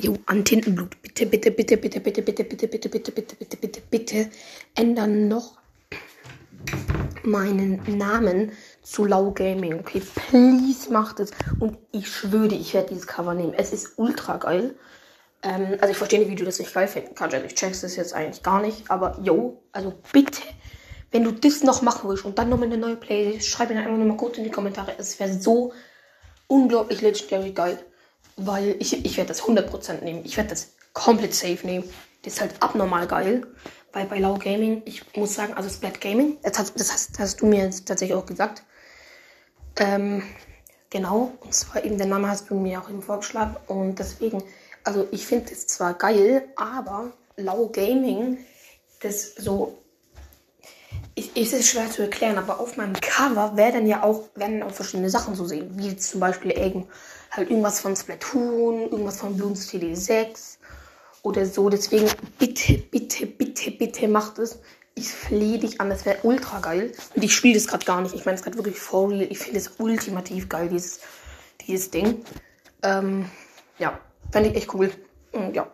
Jo, an Tintenblut. Bitte, bitte, bitte, bitte, bitte, bitte, bitte, bitte, bitte, bitte, bitte, bitte, bitte, ändern noch meinen Namen zu Lau Gaming. Okay, please macht es. Und ich schwöre, ich werde dieses Cover nehmen. Es ist ultra geil. Ähm, also ich verstehe nicht, wie du das nicht geil finden kannst. Also ich check's das jetzt eigentlich gar nicht. Aber yo, also bitte, wenn du das noch machen willst und dann nochmal eine neue Playlist, schreib mir einfach nochmal kurz in die Kommentare. Es wäre so unglaublich legendary geil. Weil ich, ich werde das 100% nehmen. Ich werde das komplett safe nehmen. Das ist halt abnormal geil. Weil bei Lau Gaming, ich muss sagen, also Splat Gaming, das hast, das hast, das hast du mir jetzt tatsächlich auch gesagt. Ähm, genau, und zwar eben der Name hast du mir auch eben vorgeschlagen. Und deswegen, also ich finde es zwar geil, aber Lau Gaming, das so. Ich, es ist schwer zu erklären, aber auf meinem Cover werden ja auch, werden auch verschiedene Sachen zu sehen. Wie zum Beispiel eben halt irgendwas von Splatoon, irgendwas von Bloons TD6 oder so. Deswegen bitte, bitte, bitte, bitte macht es. Ich flehe dich an, das wäre ultra geil. Und ich spiele das gerade gar nicht. Ich meine es gerade wirklich for real. Ich finde es ultimativ geil, dieses, dieses Ding. Ähm, ja, fände ich echt cool. Und ja.